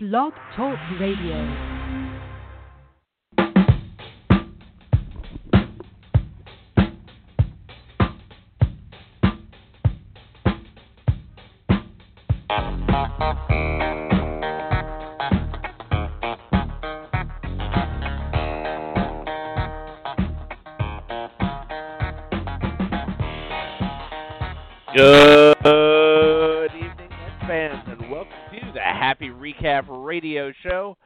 Blog Talk Radio. Radio Show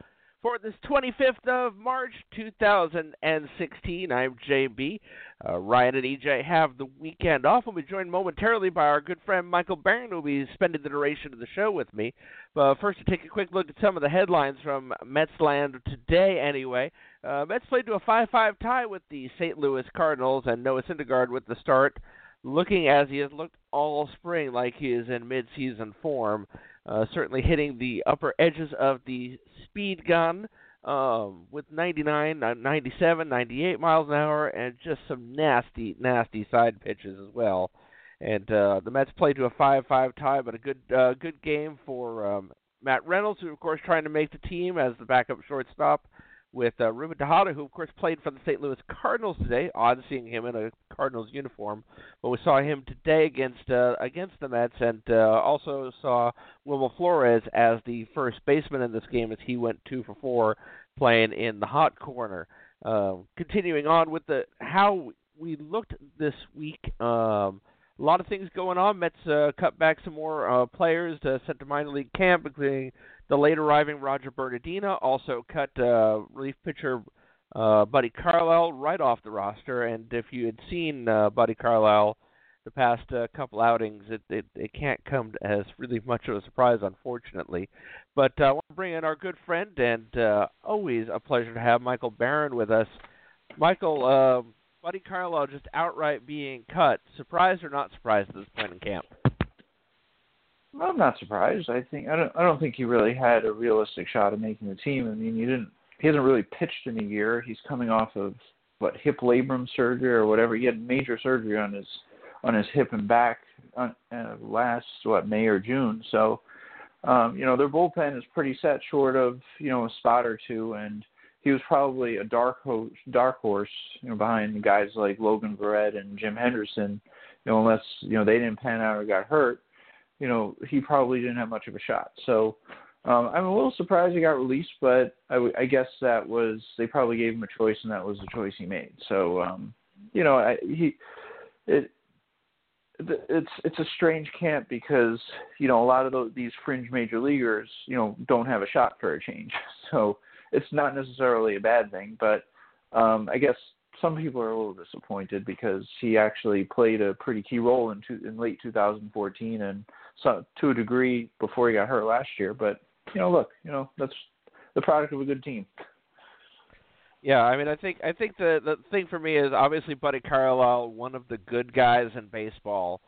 for this 25th of March 2016. I'm JB. Uh, Ryan and EJ have the weekend off. We'll be joined momentarily by our good friend Michael Baron, who will be spending the duration of the show with me. But first, to take a quick look at some of the headlines from Metsland today, anyway. Uh, Mets played to a 5 5 tie with the St. Louis Cardinals, and Noah Syndergaard with the start looking as he has looked all spring like he is in mid-season form. Uh, certainly hitting the upper edges of the speed gun um, with 99, 97, 98 miles an hour, and just some nasty, nasty side pitches as well. And uh, the Mets played to a 5-5 tie, but a good, uh, good game for um, Matt Reynolds, who of course trying to make the team as the backup shortstop with uh, Ruben Tejada, who of course played for the St. Louis Cardinals today. Odd seeing him in a Cardinals uniform, but we saw him today against uh, against the Mets, and uh, also saw Wilmer Flores as the first baseman in this game as he went two for four, playing in the hot corner. Uh, continuing on with the how we looked this week. Um, a lot of things going on. Mets uh, cut back some more uh, players to sent to minor league camp, including the late arriving Roger Bernadina also cut uh, relief pitcher uh, Buddy Carlisle right off the roster. And if you had seen uh, Buddy Carlisle the past uh, couple outings, it, it it can't come as really much of a surprise, unfortunately. But uh, I want to bring in our good friend and uh, always a pleasure to have Michael Baron with us. Michael, uh, Buddy Carlisle just outright being cut. Surprised or not surprised at this point in camp? I'm not surprised. I think I don't. I don't think he really had a realistic shot of making the team. I mean, he didn't. He hasn't really pitched in a year. He's coming off of what hip labrum surgery or whatever. He had major surgery on his on his hip and back on, uh, last what May or June. So, um, you know, their bullpen is pretty set, short of you know a spot or two, and he was probably a dark horse, dark horse, you know, behind guys like Logan Verrett and Jim Henderson. You know, unless you know they didn't pan out or got hurt you know, he probably didn't have much of a shot. So um, I'm a little surprised he got released, but I, w- I guess that was they probably gave him a choice, and that was the choice he made. So um, you know, I, he it it's it's a strange camp because you know a lot of those, these fringe major leaguers you know don't have a shot for a change. So it's not necessarily a bad thing, but um, I guess some people are a little disappointed because he actually played a pretty key role in, two, in late 2014 and so to a degree before he got hurt last year. But you know, look, you know that's the product of a good team. Yeah, I mean, I think I think the the thing for me is obviously Buddy Carlisle, one of the good guys in baseball,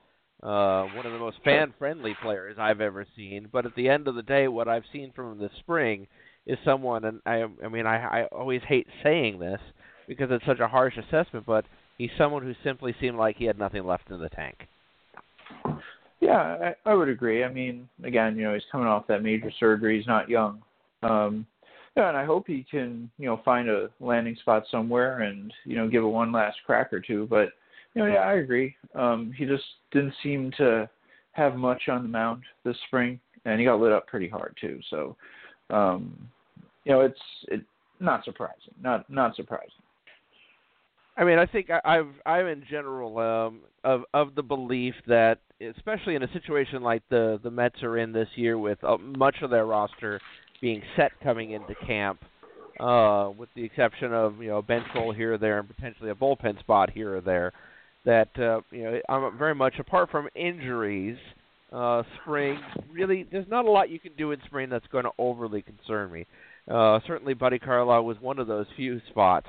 uh, one of the most fan friendly players I've ever seen. But at the end of the day, what I've seen from him this spring is someone, and I I mean, I I always hate saying this because it's such a harsh assessment, but he's someone who simply seemed like he had nothing left in the tank. Yeah, I, I would agree. I mean, again, you know, he's coming off that major surgery. He's not young. Um, yeah, and I hope he can, you know, find a landing spot somewhere and, you know, give it one last crack or two. But, you know, yeah, I agree. Um, he just didn't seem to have much on the mound this spring, and he got lit up pretty hard too. So, um, you know, it's it not surprising. Not not surprising. I mean, I think I, I've I'm in general um, of of the belief that, especially in a situation like the the Mets are in this year, with uh, much of their roster being set coming into camp, uh, with the exception of you know a bench role here or there and potentially a bullpen spot here or there, that uh, you know I'm very much apart from injuries. Uh, spring really, there's not a lot you can do in spring that's going to overly concern me. Uh, certainly, Buddy Carlisle was one of those few spots.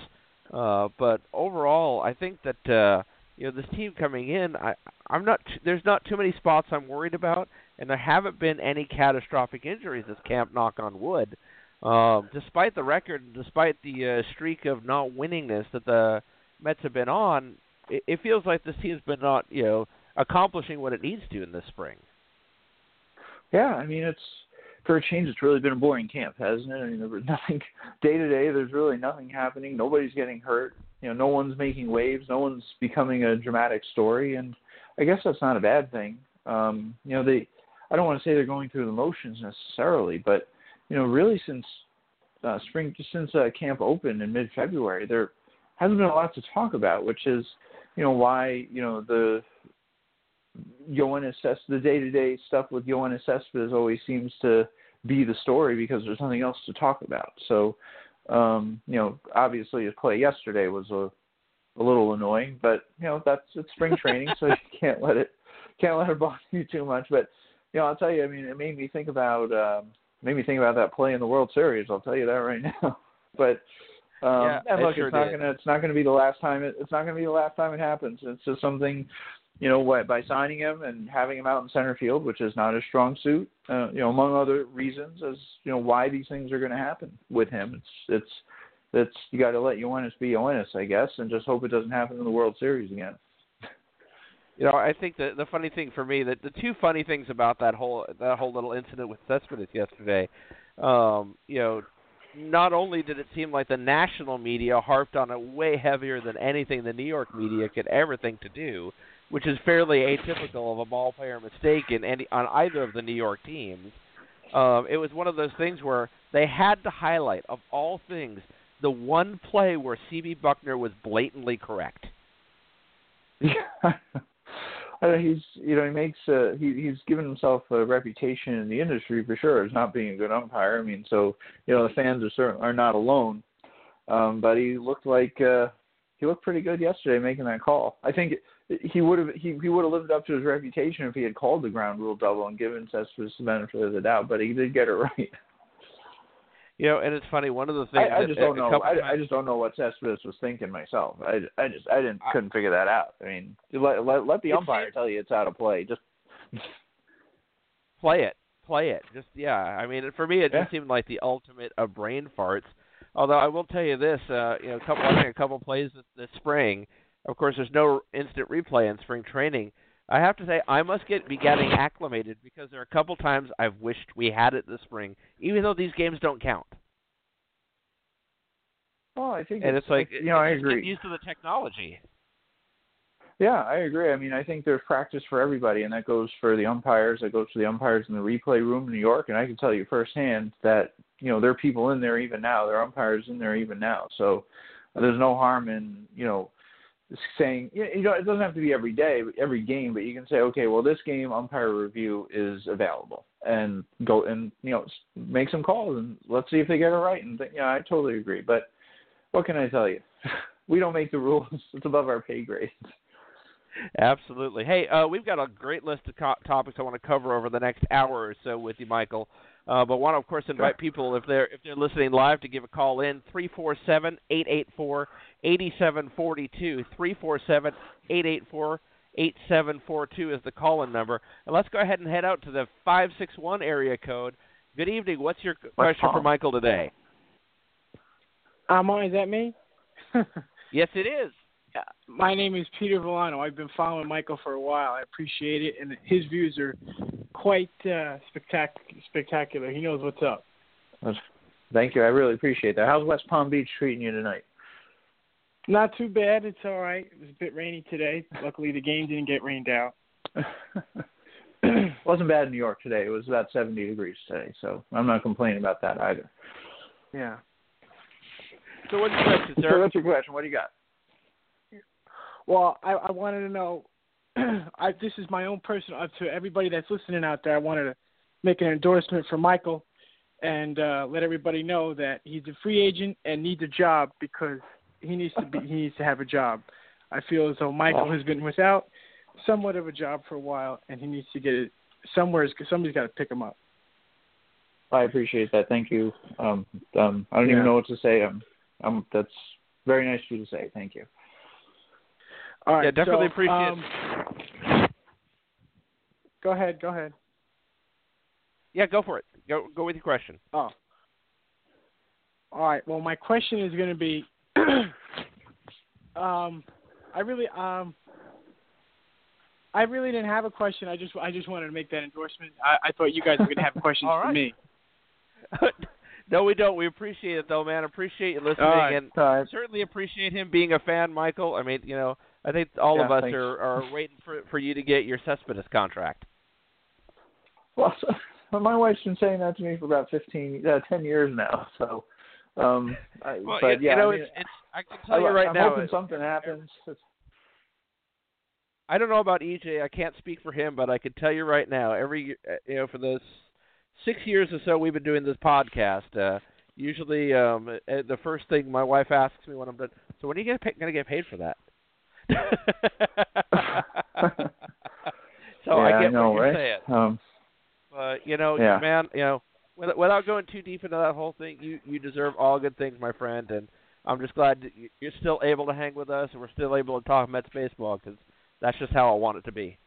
Uh, but overall, I think that uh, you know this team coming in, I I'm not t- there's not too many spots I'm worried about, and there haven't been any catastrophic injuries this camp. Knock on wood. Um, despite the record, despite the uh, streak of not winningness that the Mets have been on, it, it feels like this team's been not you know accomplishing what it needs to in this spring. Yeah, I mean it's for a change, it's really been a boring camp, hasn't it? I mean, there was nothing day to day. There's really nothing happening. Nobody's getting hurt. You know, no one's making waves. No one's becoming a dramatic story, and I guess that's not a bad thing. Um, you know, they. I don't want to say they're going through the motions necessarily, but you know, really since uh, spring, since uh, camp opened in mid-February, there hasn't been a lot to talk about, which is, you know, why you know the Yoenis Cespedes, the day-to-day stuff with Yoenis Cespedes always seems to be the story because there's nothing else to talk about. So, um, you know, obviously his play yesterday was a a little annoying, but you know that's it's spring training, so you can't let it can't let it bother you too much. But you know, I'll tell you, I mean, it made me think about um, made me think about that play in the World Series. I'll tell you that right now. but um, yeah, and look, sure it's not did. gonna it's not gonna be the last time it, it's not gonna be the last time it happens. It's just something you know, by signing him and having him out in center field, which is not a strong suit, uh, you know, among other reasons, as you know why these things are going to happen with him. It's it's it's you got to let Yoenis be Yoenis, I guess, and just hope it doesn't happen in the World Series again. You know, I think the the funny thing for me that the two funny things about that whole that whole little incident with Cespedes yesterday, um, you know, not only did it seem like the national media harped on it way heavier than anything the New York media could ever think to do, which is fairly atypical of a ball player mistake in any on either of the New York teams. Um, it was one of those things where they had to highlight, of all things, the one play where CB Bucknor was blatantly correct. Yeah. He's you know he makes uh, he he's given himself a reputation in the industry for sure as not being a good umpire. I mean, so you know the fans are certain are not alone. Um, but he looked like uh, he looked pretty good yesterday making that call. I think he would have he he would have lived up to his reputation if he had called the ground rule double and given Cespedes the benefit of the doubt. But he did get it right. You know, and it's funny. One of the things I, I just don't know. couple I, I just don't know what Cespedes was thinking myself. I, I just I didn't couldn't figure that out. I mean, let let, let the umpire tell you it's out of play. Just play it, play it. Just yeah. I mean, for me, it Yeah. just seemed like the ultimate of brain farts. Although I will tell you this, uh, you know, a couple, watching a couple plays this, this spring. Of course, there's no instant replay in spring training. I have to say, I must get be getting acclimated because there are a couple times I've wished we had it this spring, even though these games don't count. well, I think And it's like, you know I just get agree. used to the technology. Yeah, I agree. I mean, I think there's practice for everybody, and that goes for the umpires. That goes for the umpires in the replay room in New York. And I can tell you firsthand that you know there are people in there even now. There are umpires in there even now. So there's no harm in you know saying you know it doesn't have to be every day, every game, but you can say, okay, well this game umpire review is available, and go and you know make some calls and let's see if they get it right. And th- yeah, I totally agree. But what can I tell you? we don't make the rules. It's above our pay grade. Absolutely. Hey, uh, we've got a great list of co- topics I want to cover over the next hour or so with you, Michael. Uh, but want to, of course, invite Sure. people if they're if they're listening live to give a call in three four seven eight eight four eighty seven forty two three four seven eight eight four eight seven four two is the call in number. And let's go ahead and head out to the five six one area code. Good evening. What's your question for Michael today? Um, is that me? Yes, it is. My name is Peter Villano. I've been following Michael for a while. I appreciate it, and his views are quite uh, spectac- spectacular. He knows what's up. Thank you. I really appreciate that. How's West Palm Beach treating you tonight? Not too bad. It's all right. It was a bit rainy today. Luckily, the game didn't get rained out. wasn't bad in New York today. It was about 70 degrees today, so I'm not complaining about that either. Yeah. So what's your question, So sir? what's your question? What do you got? Well, I, I wanted to know. I, this is my own personal uh, to everybody that's listening out there. I wanted to make an endorsement for Michael and uh, let everybody know that he's a free agent and needs a job because he needs to be he needs to have a job. I feel as though Michael has been without somewhat of a job for a while, and he needs to get it somewhere. Somebody's got to pick him up. I appreciate that. Thank you. Um, um, I don't Yeah. even know what to say. Um, um, that's very nice of you to say. Thank you. All right. Yeah, definitely so, appreciate um, Go ahead. Go ahead. Yeah, go for it. Go go with your question. Oh. All right. Well, my question is going to be, um, I really, um, I really didn't have a question. I just, I just wanted to make that endorsement. I, I thought you guys were going to have questions All for me. no, we don't. We appreciate it though, man. Appreciate you listening, All right. and All right. certainly appreciate him being a fan, Michael. I mean, you know, I think all of us thanks. are are waiting for for you to get your Cespedes contract. Well, so, my wife's been saying that to me for about fifteen, uh, ten years now. So, um, I, Well, but you, yeah, you know, I mean, it's, it's I can tell I, you right I'm now. hoping it- something happens. It's, I don't know about EJ. I can't speak for him, but I can tell you right now. Every uh, you know, for the six years or so we've been doing this podcast, uh, usually um, uh, the first thing my wife asks me when I'm done. So when are you gonna gonna get paid for that? so yeah, I get know, what you're right? saying. Um, But you know, Yeah. man, you know, with- without going too deep into that whole thing, you you deserve all good things, my friend, and I'm just glad you're still able to hang with us, and we're still able to talk Mets baseball because that's just how I want it to be.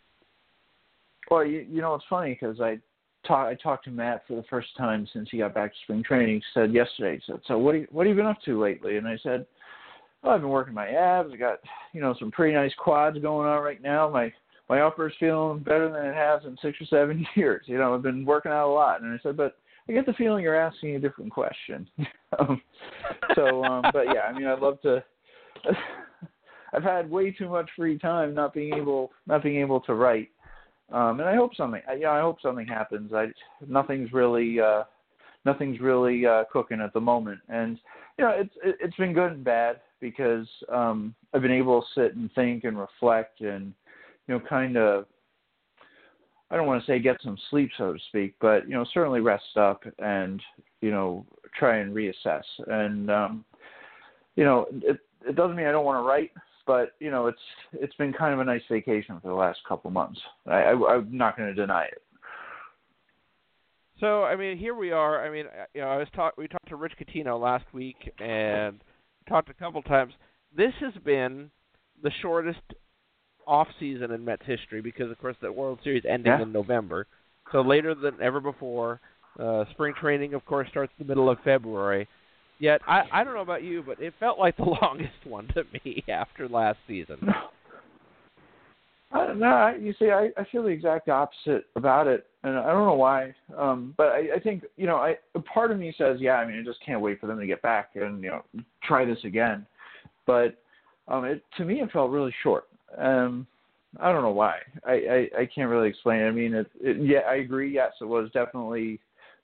well, you, you know, it's funny because I talk, I talked to Matt for the first time since he got back to spring training. He said yesterday, he said, "So what? You, what have you been up to lately?" And I said, "Well, I've been working my abs. I got you know some pretty nice quads going on right now. My my upper's feeling better than it has in six or seven years. You know, I've been working out a lot." And I said, "But I get the feeling you're asking a different question." um, so, um, but yeah, I mean, I'd love to. I've had way too much free time not being able not being able to write, um, and I hope something. Yeah, I hope something happens. I nothing's really uh, nothing's really uh, cooking at the moment, and you know it's it, it's been good and bad because um, I've been able to sit and think and reflect and you know kind of I don't want to say get some sleep so to speak, but you know certainly rest up and you know try and reassess and um, you know it it doesn't mean I don't want to write but you know it's it's been kind of a nice vacation for the last couple months. I, I I'm not going to deny it. So I mean, here we are. I mean, uh, you know, I was talk we talked to Rich Catino last week and talked a couple times. This has been the shortest off season in Mets history because, of course, the World Series ending Yeah. in November, so later than ever before. Uh, spring training, of course, starts the middle of February. Yet I I don't know about you, but it felt like the longest one to me after last season. I don't know. I- You see, I, I feel the exact opposite about it, and I don't know why. Um, but I, I think you know, I a part of me says, yeah, I mean, I just can't wait for them to get back and you know try this again. But um, it to me, it felt really short. Um, I don't know why. I, I, I can't really explain. I mean, it, it, yeah, I agree. Yes, it was definitely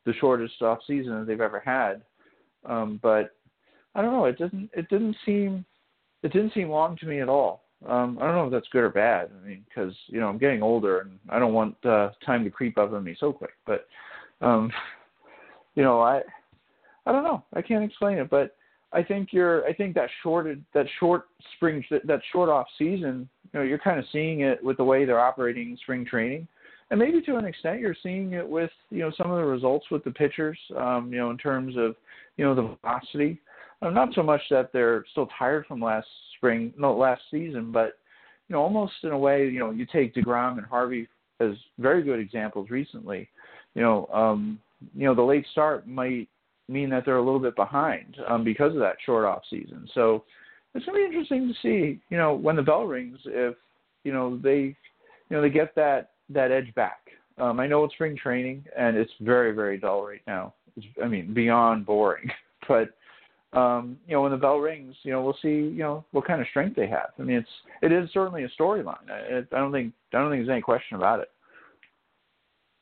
the shortest off season they've ever had. Um, but I don't know. It didn't. It didn't seem. It didn't seem long to me at all. Um, I don't know if that's good or bad. I mean, because you know I'm getting older and I don't want uh, time to creep up on me so quick. But um, you know, I I don't know. I can't explain it, but I think you're. I think that shorted that short spring that short off season. You know, you're kind of seeing it with the way they're operating in spring training, and maybe to an extent you're seeing it with you know some of the results with the pitchers. Um, you know, in terms of you know the velocity. Uh, not so much that they're still tired from last spring, no, last season, but you know, almost in a way, you know, you take deGrom and Harvey as very good examples recently. You know, um, you know, the late start might mean that they're a little bit behind um, because of that short off season. So it's gonna be interesting to see, you know, when the bell rings, if you know they, you know, they get that that edge back. Um, I know it's spring training and it's very very dull right now. It's, I mean, beyond boring, but um, you know, when the bell rings, you know, we'll see, you know, what kind of strength they have. I mean, it's it is certainly a storyline. I, I don't think I don't think there's any question about it.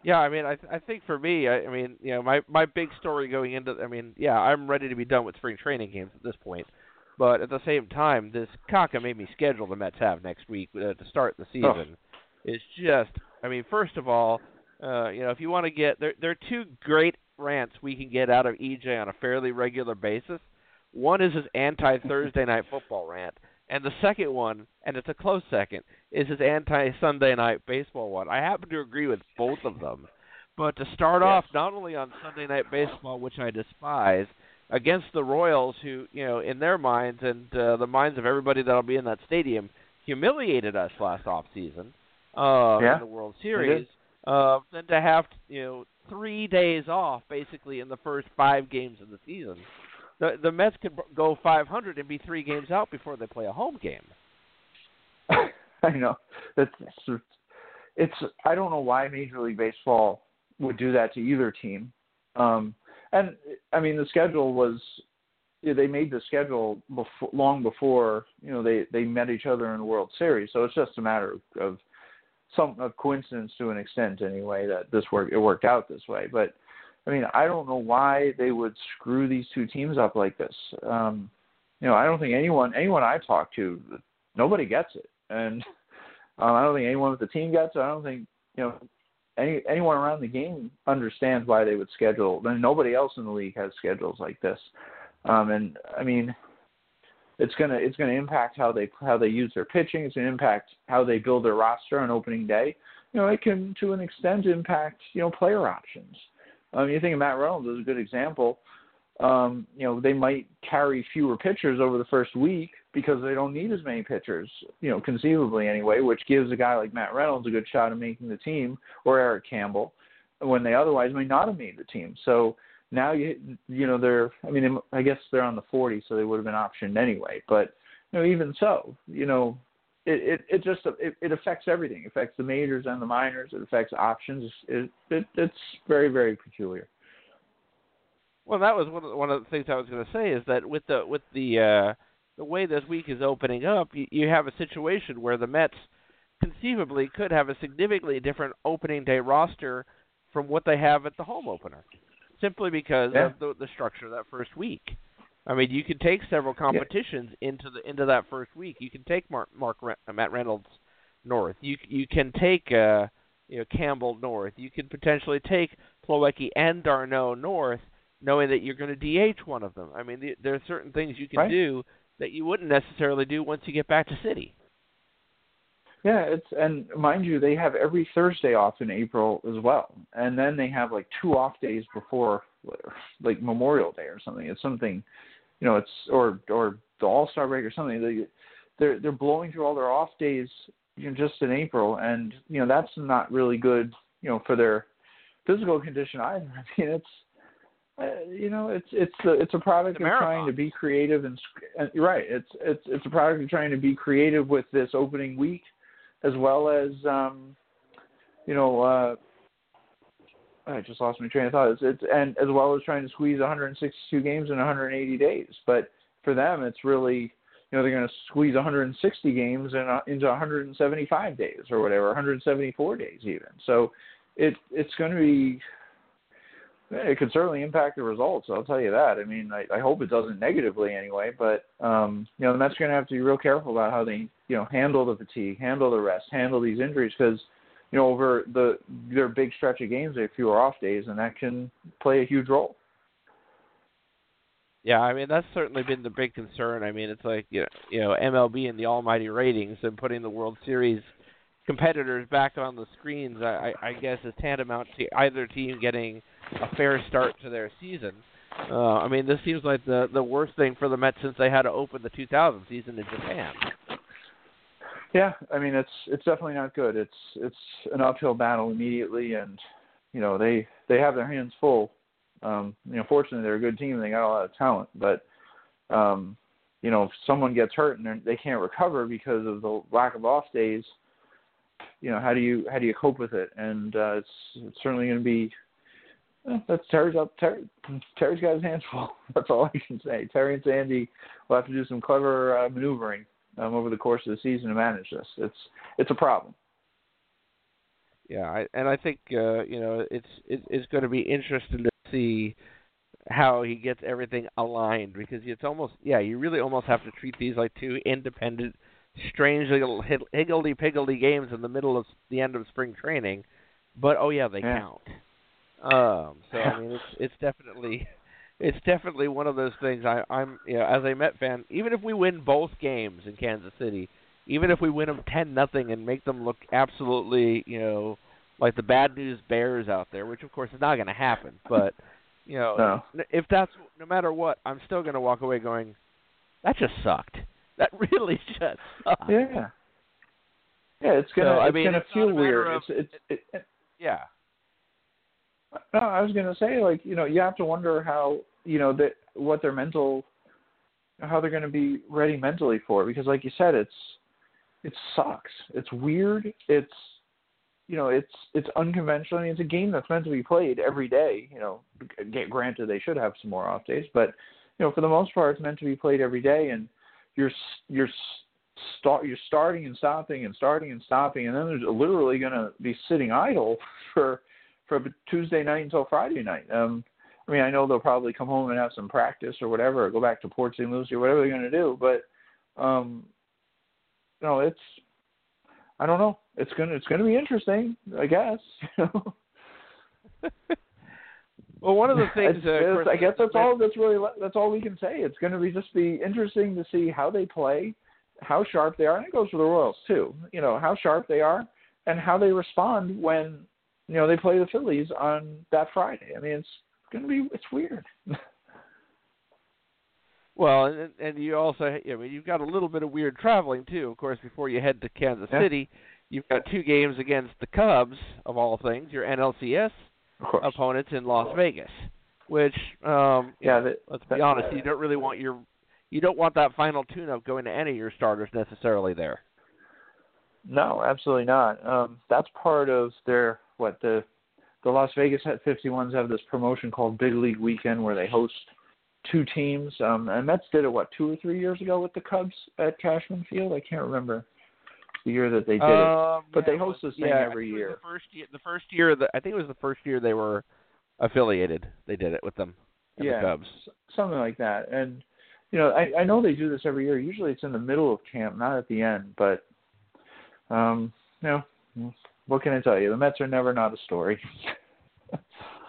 Yeah, I mean, I th- I think for me, I, I mean, you know, my my big story going into, I mean, yeah, I'm ready to be done with spring training games at this point, but at the same time, this cockamamie schedule the Mets have next week uh, to start the season is just, I mean, first of all, uh, you know, if you want to get there, there are two great rants we can get out of EJ on a fairly regular basis. One is his anti Thursday night football rant, and the second one, and it's a close second, is his anti Sunday night baseball one. I happen to agree with both of them. But to start Yes. off, not only on Sunday night baseball, which I despise, against the Royals, who, you know, in their minds and uh, the minds of everybody that'll be in that stadium, humiliated us last off season uh, Yeah, in the World Series. Uh, then to have, you know, three days off basically in the first five games of the season. The the Mets could go 500 and be three games out before they play a home game. I know it's it's I don't know why Major League Baseball would do that to either team. Um, and I mean the schedule was yeah, they made the schedule before, long before you know they they met each other in the World Series. So it's just a matter of, of some of coincidence to an extent anyway that this work it worked out this way. But I mean I don't know why they would screw these two teams up like this. Um, you know I don't think anyone anyone I talk to nobody gets it, and um, I don't think anyone with the team gets it. I don't think you know any anyone around the game understands why they would schedule. And nobody else in the league has schedules like this. Um, and I mean, it's gonna it's gonna impact how they how they use their pitching. It's gonna impact how they build their roster on opening day. You know, it can to an extent impact you know player options. Um, you think of Matt Reynolds as a good example. Um, you know, they might carry fewer pitchers over the first week because they don't need as many pitchers, you know, conceivably anyway, which gives a guy like Matt Reynolds a good shot of making the team or Eric Campbell when they otherwise may not have made the team. So now you you know they're I mean I guess they're on the 40, so they would have been optioned anyway. But you know even so, you know it it, it just it, it affects everything. It affects the majors and the minors. It affects options. It, it it's very very peculiar. Well, that was one of the, one of the things I was going to say is that with the with the uh, the way this week is opening up, you, you have a situation where the Mets conceivably could have a significantly different opening day roster from what they have at the home opener simply because yeah. of the, the structure of that first week. I mean, you can take several competitions yeah. into the into that first week. You can take Mark, Mark Matt Reynolds north. You you can take uh, you know Campbell north. You can potentially take Plawecki and d'Arnaud north, knowing that you're going to DH one of them. I mean, the, there are certain things you can right. do that you wouldn't necessarily do once you get back to city. Yeah, it's and mind you, they have every Thursday off in April as well, and then they have like two off days before like Memorial Day or something. It's something, you know, it's or or the All Star break or something. They they're they're blowing through all their off days, you know, just in April, and you know that's not really good, you know, for their physical condition either. I mean, it's uh, you know, it's it's a, it's a product it's of trying to be creative and, right. It's it's it's a product of trying to be creative with this opening week as well as um, you know uh, I just lost my train of thought. It's, it's and as well as trying to squeeze 162 games in 180 days. But for them, it's really you know they're going to squeeze 160 games in a, into 175 days or whatever, 174 days even. So it it's going to be it could certainly impact the results. I'll tell you that. I mean, I, I hope it doesn't negatively anyway. But um, you know, the Mets are going to have to be real careful about how they you know handle the fatigue, handle the rest, handle these injuries because you know over the their big stretch of games they have fewer off days, and that can play a huge role. Yeah, I mean that's certainly been the big concern. I mean, it's like you know, you know MLB and the almighty ratings and putting the World Series competitors back on the screens. I, I guess is tantamount to either team getting a fair start to their season. Uh, I mean, this seems like the the worst thing for the Mets since they had to open the 2000 season in Japan. Yeah, I mean it's it's definitely not good. It's it's an uphill battle immediately, and you know they they have their hands full. Um, you know, fortunately they're a good team. And they got a lot of talent, but um, you know if someone gets hurt and they can't recover because of the lack of off days, you know how do you how do you cope with it? And uh, it's it's certainly going to be Eh, that's Terry's up. Terry, Terry's got his hands full. That's all I can say. Terry and Sandy will have to do some clever uh, maneuvering um, over the course of the season to manage this. It's it's a problem. Yeah, I, and I think uh, you know it's it, it's going to be interesting to see how he gets everything aligned because it's almost yeah you really almost have to treat these like two independent, strange little higgledy piggledy games in the middle of the end of spring training, but oh yeah they yeah. count. Um, so I mean, it's it's definitely it's definitely one of those things. I, I'm you know, as a Met fan, even if we win both games in Kansas City, even if we win them ten nothing and make them look absolutely you know like the bad news Bears out there, which of course is not going to happen, but you know no. if that's no matter what, I'm still going to walk away going, that just sucked. That really just sucked. Yeah. Yeah, it's gonna so, I it's mean, gonna it's feel weird. Of, it's it's it, it, yeah. No, I was going to say, like, you know, you have to wonder how, you know, that what their mental, how they're going to be ready mentally for it, because, like you said, it's, it sucks. It's weird. It's, you know, it's it's unconventional. I mean, it's a game that's meant to be played every day. You know, granted they should have some more off days, but you know, for the most part, it's meant to be played every day, and you're you're start you're starting and stopping and starting and stopping, and then there's literally going to be sitting idle for for Tuesday night until Friday night. Um, I mean, I know they'll probably come home and have some practice or whatever, or go back to Port St. Lucie or whatever they're going to do, but um, you know, it's I don't know. It's gonna it's gonna be interesting, I guess. well, one of the things uh, I guess that's all that's really that's all we can say. It's going to be just be interesting to see how they play, how sharp they are, and it goes for the Royals too. You know how sharp they are and how they respond when you know they play the Phillies on that Friday. I mean, it's going to be it's weird. Well, and and you also, I mean, you've got a little bit of weird traveling too. Of course, before you head to Kansas yeah. City, you've got two games against the Cubs of all things, your NLCS opponents in Las Vegas. Which, um, yeah, that, let's be honest, you don't really want your, you don't want that final tune-up going to any of your starters necessarily there. No, absolutely not. Um, that's part of their what the the Las Vegas 51s have this promotion called Big League Weekend where they host two teams. Um, and Mets did it what two or three years ago with the Cubs at Cashman Field. I can't remember the year that they did it, but yeah, they host this thing yeah, every year. The first year, the first year, that I think it was the first year they were affiliated. They did it with them. Yeah, the Cubs. something like that. And you know, I, I know they do this every year. Usually, it's in the middle of camp, not at the end. But um, you know, what can I tell you? The Mets are never not a story.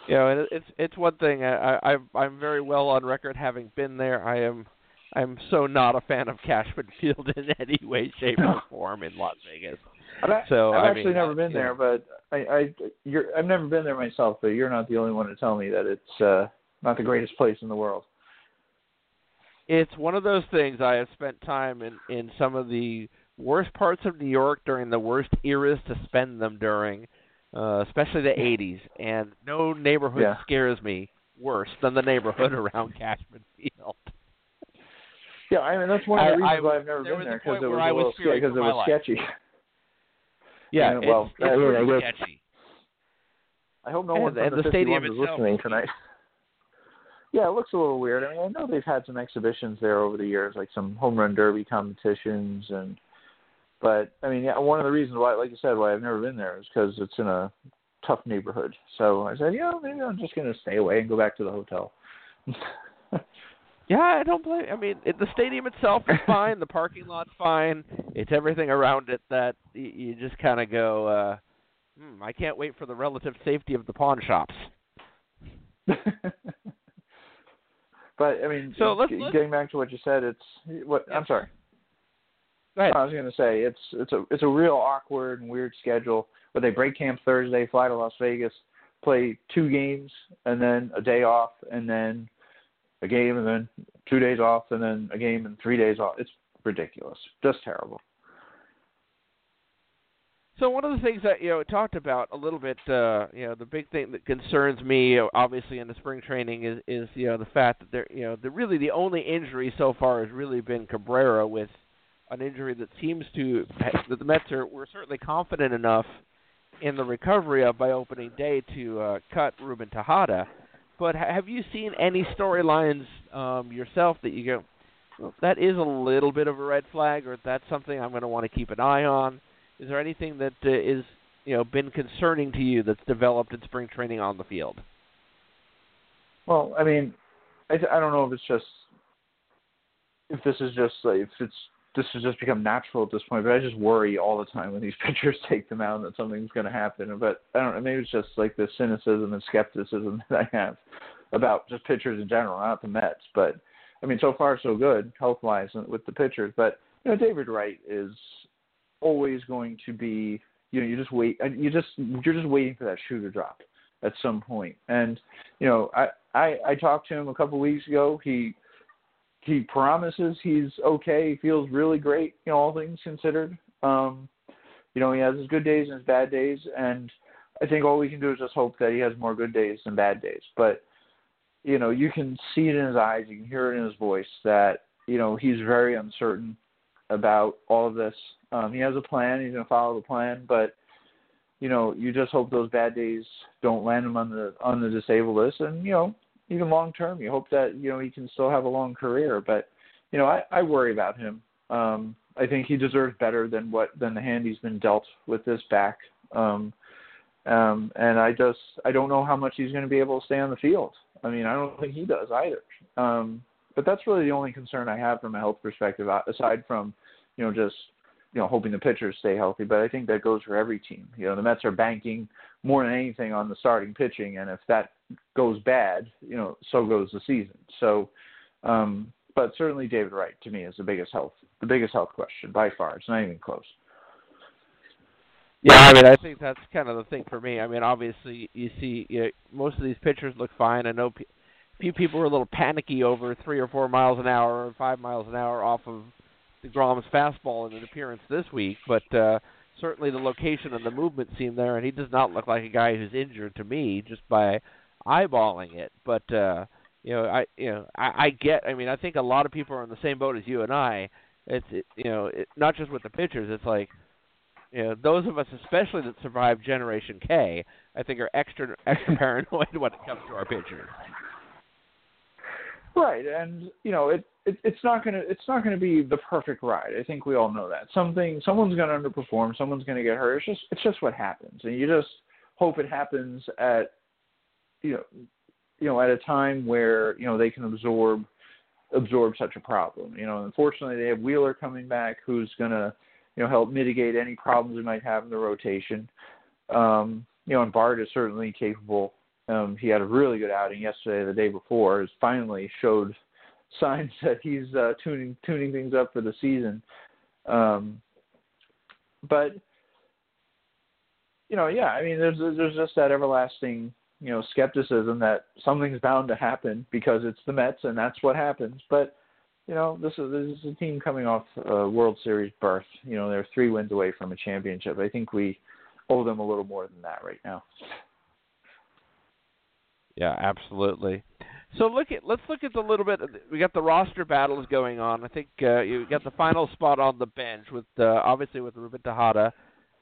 you know, it's it's one thing. I, I I'm very well on record having been there. I am I'm so not a fan of Cashman Field in any way, shape, or form in Las Vegas. I've, so I've I actually mean, never been yeah. there, but I, I you're I've never been there myself. But you're not the only one to tell me that it's uh, not the greatest place in the world. It's one of those things. I have spent time in in some of the worst parts of New York during the worst eras to spend them during uh, especially the 80s, and no neighborhood Yeah. scares me worse than the neighborhood around Cashman Field. Yeah, I mean that's one of the I- reasons I- why I've never there been there because it was a I was little fearing because it was life. sketchy. Yeah, it's, well, it's I really pretty guess- sketchy. I hope no And- one from the, the stadium is listening tonight. Yeah, it looks a little weird. I mean, I know they've had some exhibitions there over the years, like some home run derby competitions, and but I mean, yeah, one of the reasons why, like you said, why I've never been there is because it's in a tough neighborhood. So I said, yeah, maybe I'm just going to stay away and go back to the hotel. Yeah, I don't blame. I mean, it, the stadium itself is fine. the parking lot's fine. It's everything around it that y- you just kind of go. uh hmm, I can't wait for the relative safety of the pawn shops. but I mean, So let's- let's- getting back to what you said, it's what Yeah. I'm sorry. Go ahead. I was going to say it's it's a it's a real awkward and weird schedule where they break camp Thursday, fly to Las Vegas, play two games, and then a day off, and then a game, and then two days off, and then a game and three days off. It's ridiculous, just terrible. So one of the things that you know talked about a little bit, uh, you know, the big thing that concerns me, obviously in the spring training, is is you know the fact that there, you know, the really the only injury so far has really been Cabrera with an injury that seems to that the Mets are were certainly confident enough in the recovery of by opening day to uh, cut Ruben Tejada. But have you seen any storylines um, yourself that you go, well, that is a little bit of a red flag, or that's something I'm going to want to keep an eye on? Is there anything that uh, is you know been concerning to you that's developed in spring training on the field? Well, I mean, I I don't know if it's just if this is just like if it's this has just become natural at this point, but I just worry all the time when these pitchers take them out that something's going to happen. But I don't know, maybe it's just like the cynicism and skepticism that I have about just pitchers in general, not the Mets. But I mean, so far so good health wise uh, with the pitchers. But you know, David Wright is always going to be. You know, you just wait. Uh, you just you're just waiting for that shoe to drop at some point. And you know, I I, I talked to him a couple weeks ago. He he promises he's okay. He feels really great, you know, all things considered. Um, you know, he has his good days and his bad days, and I think all we can do is just hope that he has more good days than bad days. But you know, you can see it in his eyes, you can hear it in his voice that you know he's very uncertain about all of this. Um, he has a plan. He's going to follow the plan, but you know, you just hope those bad days don't land him on the on the disabled list, and you know, even long term, you hope that you know he can still have a long career. But you know, I, I worry about him. Um, I think he deserves better than what than the hand he's been dealt with this back. Um, um, and I just I don't know how much he's going to be able to stay on the field. I mean, I don't think he does either. Um, but that's really the only concern I have from a health perspective, uh, aside from you know just you know hoping the pitchers stay healthy. But I think that goes for every team. You know, the Mets are banking more than anything on the starting pitching, and if that goes bad, you know, so goes the season. So, um, but certainly David Wright to me is the biggest health the biggest health question by far. It's not even close. Yeah, I mean, I think that's kind of the thing for me. I mean, obviously, you see, you know, most of these pitchers look fine. I know a few people were a little panicky over three or four miles an hour or five miles an hour off of deGrom's fastball in an appearance this week, but uh, certainly the location and the movement seem there, and he does not look like a guy who's injured to me just by eyeballing it. But uh, you know, I you know, I, I get. I mean, I think a lot of people are in the same boat as you and I. It's it, you know, it, not just with the pitchers. It's like you know, those of us especially that survived Generation K, I think are extra extra paranoid when it comes to our pitchers. Right, and you know, it, it it's not gonna it's not gonna be the perfect ride. I think we all know that. Something someone's gonna underperform, someone's gonna get hurt. It's just it's just what happens, and you just hope it happens at you know you know at a time where you know they can absorb absorb such a problem. You know, unfortunately, they have Wheeler coming back, who's gonna you know, help mitigate any problems we might have in the rotation. Um, you know, and Bart is certainly capable. Um, he had a really good outing yesterday, the day before. Has finally showed signs that he's uh, tuning tuning things up for the season. Um, but you know, yeah, I mean, there's there's just that everlasting you know skepticism that something's bound to happen because it's the Mets and that's what happens. But you know, this is this is a team coming off a World Series berth. You know, they're three wins away from a championship. I think we owe them a little more than that right now. Yeah, absolutely. So look at let's look at the little bit. We got the roster battles going on. I think uh, you got the final spot on the bench with uh, obviously with Ruben Tejada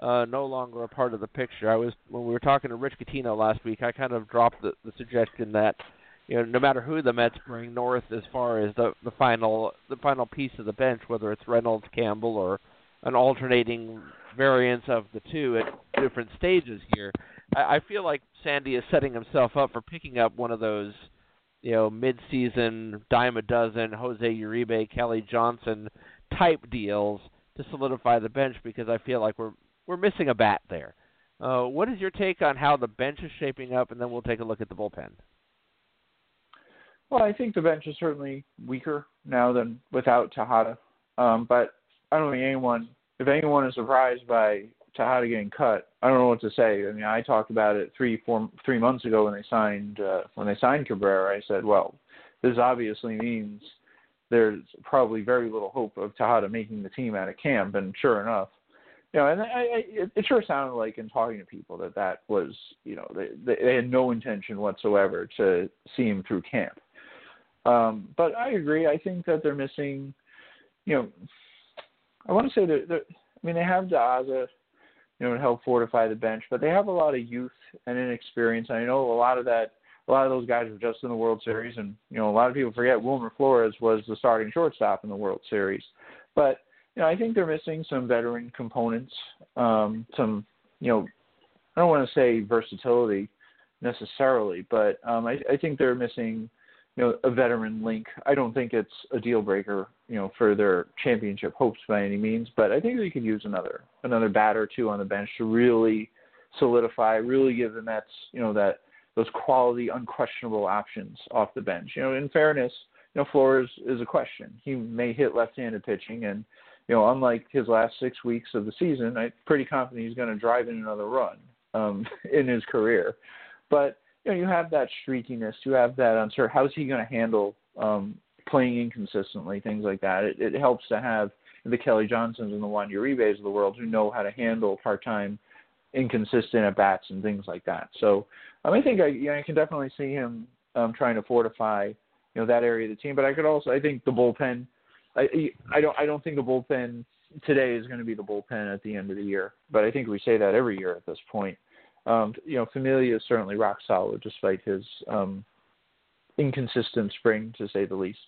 uh, no longer a part of the picture. I was when we were talking to Rich Catino last week. I kind of dropped the, the suggestion that you know, no matter who the Mets bring north as far as the the final the final piece of the bench, whether it's Reynolds, Campbell, or an alternating variance of the two at different stages here, I, I feel like Sandy is setting himself up for picking up one of those, you know, mid-season dime a dozen Jose Uribe, Kelly Johnson type deals to solidify the bench because I feel like we're we're missing a bat there. Uh, what is your take on how the bench is shaping up, and then we'll take a look at the bullpen. Well, I think the bench is certainly weaker now than without Tejada. Um, but I don't think anyone, if anyone is surprised by Tejada getting cut, I don't know what to say. I mean, I talked about it three, four, three months ago when they signed uh, when they signed Cabrera. I said, well, this obviously means there's probably very little hope of Tejada making the team out of camp. And sure enough, you know, and I, I, it, sure sounded like in talking to people that that was, you know, they, they had no intention whatsoever to see him through camp. Um, but I agree. I think that they're missing. You know, I want to say that. I mean, they have De Aza, you know, to help fortify the bench, but they have a lot of youth and inexperience. I know a lot of that. A lot of those guys were just in the World Series, and you know, a lot of people forget Wilmer Flores was the starting shortstop in the World Series. But you know, I think they're missing some veteran components, um, some you know, I don't want to say versatility necessarily, but um, I, I think they're missing you know, a veteran link. I don't think it's a deal breaker, you know, for their championship hopes by any means, but I think they could use another another bat or two on the bench to really solidify, really give the Mets, you know, that those quality, unquestionable options off the bench. You know, in fairness, you know, Flores is a question. He may hit left-handed pitching, and you know, unlike his last six weeks of the season, I'm pretty confident he's going to drive in another run um, in his career. But you know, you have that streakiness, you have that uncertainty. How's he going to handle um, playing inconsistently, things like that? It, it helps to have the Kelly Johnsons and the Juan Uribes of the world who know how to handle part-time, inconsistent at bats and things like that. So um, I think I, you know, I can definitely see him um, trying to fortify, you know, that area of the team. But I could also, I think the bullpen, I, I don't, I don't think the bullpen today is going to be the bullpen at the end of the year. But I think we say that every year at this point. Um, you know, Familia is certainly rock solid despite his um, inconsistent spring, to say the least.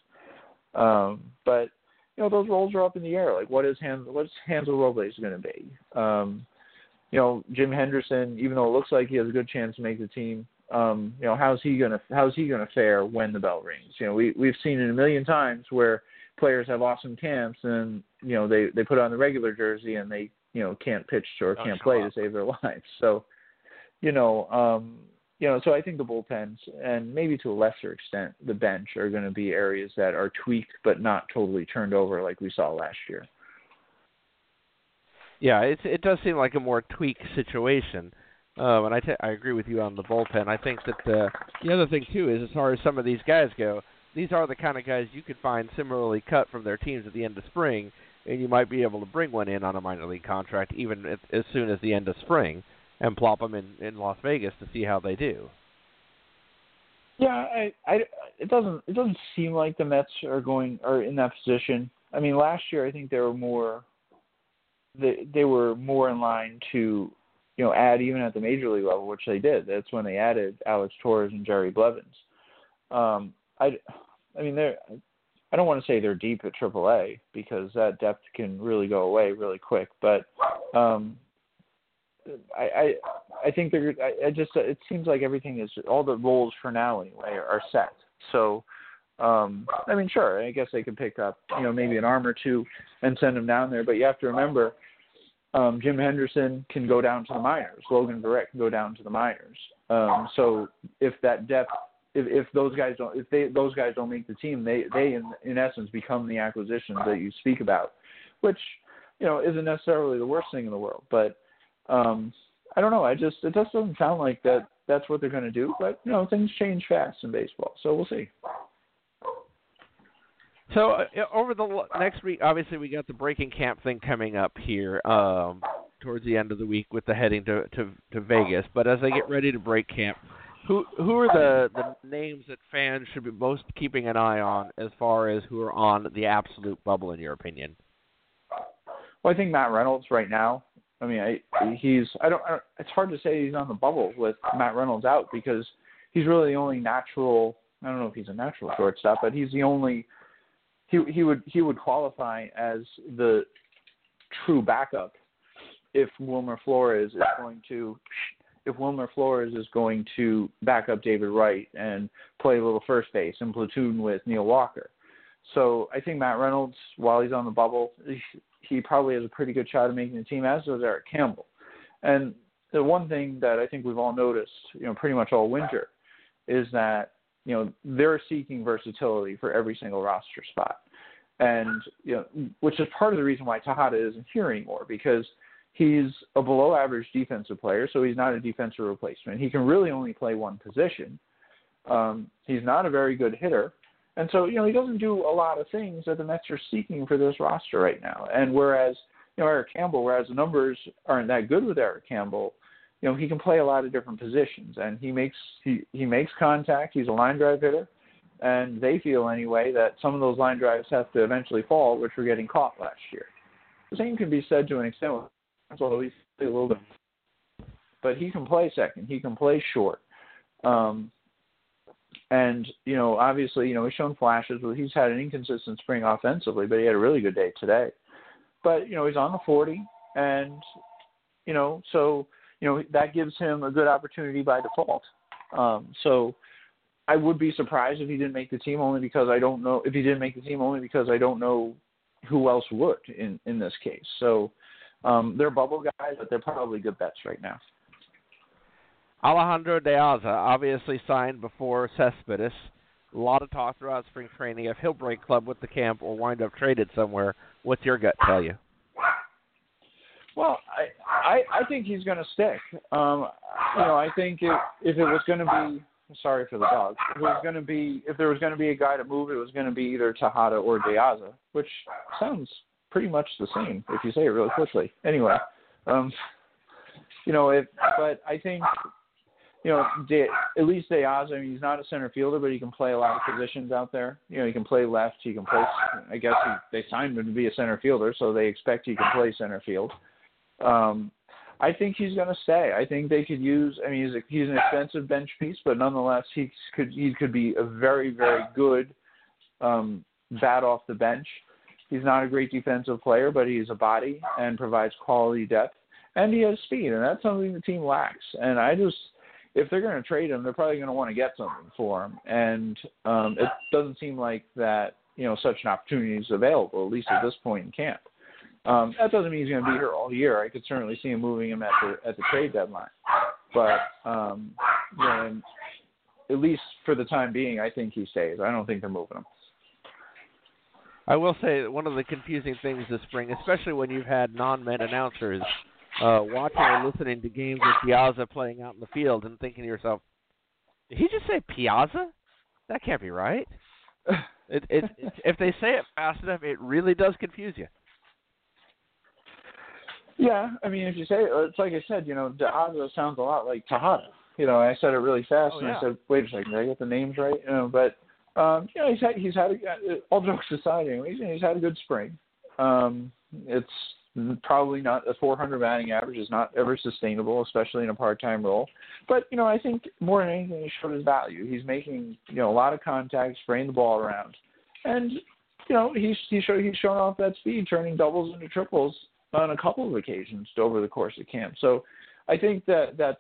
Um, but you know, those roles are up in the air. Like, what is Hans? What's Hansel Robles going to be? Um, you know, Jim Henderson, even though it looks like he has a good chance to make the team, um, you know, how's he gonna how's he gonna fare when the bell rings? You know, we we've seen it a million times where players have awesome camps and you know they they put on the regular jersey and they you know can't pitch or can't play to save their lives. So, you know, um, you know, so I think the bullpens and maybe to a lesser extent the bench are going to be areas that are tweaked but not totally turned over like we saw last year. Yeah, it it does seem like a more tweaked situation. Um, and I, t- I agree with you on the bullpen. I think that the the other thing too is as far as some of these guys go, these are the kind of guys you could find similarly cut from their teams at the end of spring, and you might be able to bring one in on a minor league contract even as soon as the end of spring, and plop them in in Las Vegas to see how they do. Yeah, I, I, it doesn't it doesn't seem like the Mets are going are in that position. I mean, last year I think they were more they they were more in line to you know, add even at the major league level, which they did. That's when they added Alex Torres and Jerry Blevins. Um, I, I mean, they're. I don't want to say they're deep at AAA because that depth can really go away really quick. But um, I, I, I think they're. I, I just. It seems like everything is all the roles for now anyway are set. So. Um, I mean, sure. I guess they could pick up, you know, maybe an arm or two and send them down there. But you have to remember, um, Jim Henderson can go down to the minors. Logan Verrett can go down to the minors. Um, so if that depth, if, if those guys don't, if they those guys don't make the team, they they in in essence become the acquisitions that you speak about, which you know isn't necessarily the worst thing in the world. But um, I don't know. I just it just doesn't sound like that that's what they're going to do. But you know things change fast in baseball, so we'll see. So uh, over the next week, obviously we got the breaking camp thing coming up here um, towards the end of the week with the heading to, to to Vegas. But as they get ready to break camp, who who are the the names that fans should be most keeping an eye on as far as who are on the absolute bubble in your opinion? Well, I think Matt Reynolds right now. I mean, I, he's I don't, I don't. It's hard to say he's on the bubble with Matt Reynolds out because he's really the only natural. I don't know if he's a natural shortstop, but he's the only he he would he would qualify as the true backup if Wilmer Flores is going to if Wilmer Flores is going to back up David Wright and play a little first base and platoon with Neil Walker. So I think Matt Reynolds, while he's on the bubble, he probably has a pretty good shot of making the team, as does Eric Campbell. And the one thing that I think we've all noticed, you know, pretty much all winter, is that you know they're seeking versatility for every single roster spot, and you know which is part of the reason why Tejada isn't here anymore because he's a below average defensive player, so he's not a defensive replacement. He can really only play one position. Um, he's not a very good hitter, and so you know he doesn't do a lot of things that the Mets are seeking for this roster right now. And whereas you know Eric Campbell, whereas the numbers aren't that good with Eric Campbell, you know, he can play a lot of different positions and he makes he, he makes contact. He's a line drive hitter. And they feel anyway that some of those line drives have to eventually fall, which were getting caught last year. The same can be said to an extent although he's a little bit but he can play second. He can play short. Um and, you know, obviously, you know, he's shown flashes, but he's had an inconsistent spring offensively, but he had a really good day today. But, you know, he's on the forty and you know, so you know that gives him a good opportunity by default. Um, so I would be surprised if he didn't make the team only because I don't know if he didn't make the team only because I don't know who else would in in this case. So um, they're bubble guys, but they're probably good bets right now. Alejandro De Aza obviously signed before Cespedes. A lot of talk throughout spring training if he'll break club with the camp or wind up traded somewhere. What's your gut tell you? Well, I I, I think he's going to stick. Um, you know, I think if if it was going to be sorry for the dog, if it was going to be if there was going to be a guy to move, it was going to be either Tejada or De Aza, which sounds pretty much the same if you say it really quickly. Anyway, um, you know, if but I think you know, De, at least De Aza. I mean, he's not a center fielder, but he can play a lot of positions out there. You know, he can play left. He can play. I guess he, they signed him to be a center fielder, so they expect he can play center field. Um, I think he's going to stay. I think they could use. I mean, he's a, he's an expensive bench piece, but nonetheless, he could he could be a very very good um, bat off the bench. He's not a great defensive player, but he's a body and provides quality depth, and he has speed, and that's something the team lacks. And I just if they're going to trade him, they're probably going to want to get something for him. And um, it doesn't seem like that, you know, such an opportunity is available, at least at this point in camp. Um, that doesn't mean he's going to be here all year. I could certainly see him moving him at the at the trade deadline, but um, you at least for the time being, I think he stays. I don't think they're moving him. I will say that one of the confusing things this spring, especially when you've had non-Met announcers uh, watching or listening to games with De Aza playing out in the field and thinking to yourself, did he just say Piazza? That can't be right. it, it, it, if they say it fast enough, it really does confuse you. Yeah, I mean, if you say it, it's like I said, you know, De Aza sounds a lot like Tejada. You know, I said it really fast, oh, and yeah. I said, "Wait a second, did I get the names right?" You know, but um, you know, he's had he's had a, all jokes aside, anyways, he's had a good spring. Um, it's probably not a 400 batting average is not ever sustainable, especially in a part-time role. But you know, I think more than anything, he showed his value. He's making you know a lot of contact, spraying the ball around, and you know he's he's show, he's shown off that speed, turning doubles into triples on a couple of occasions over the course of camp. So I think that that's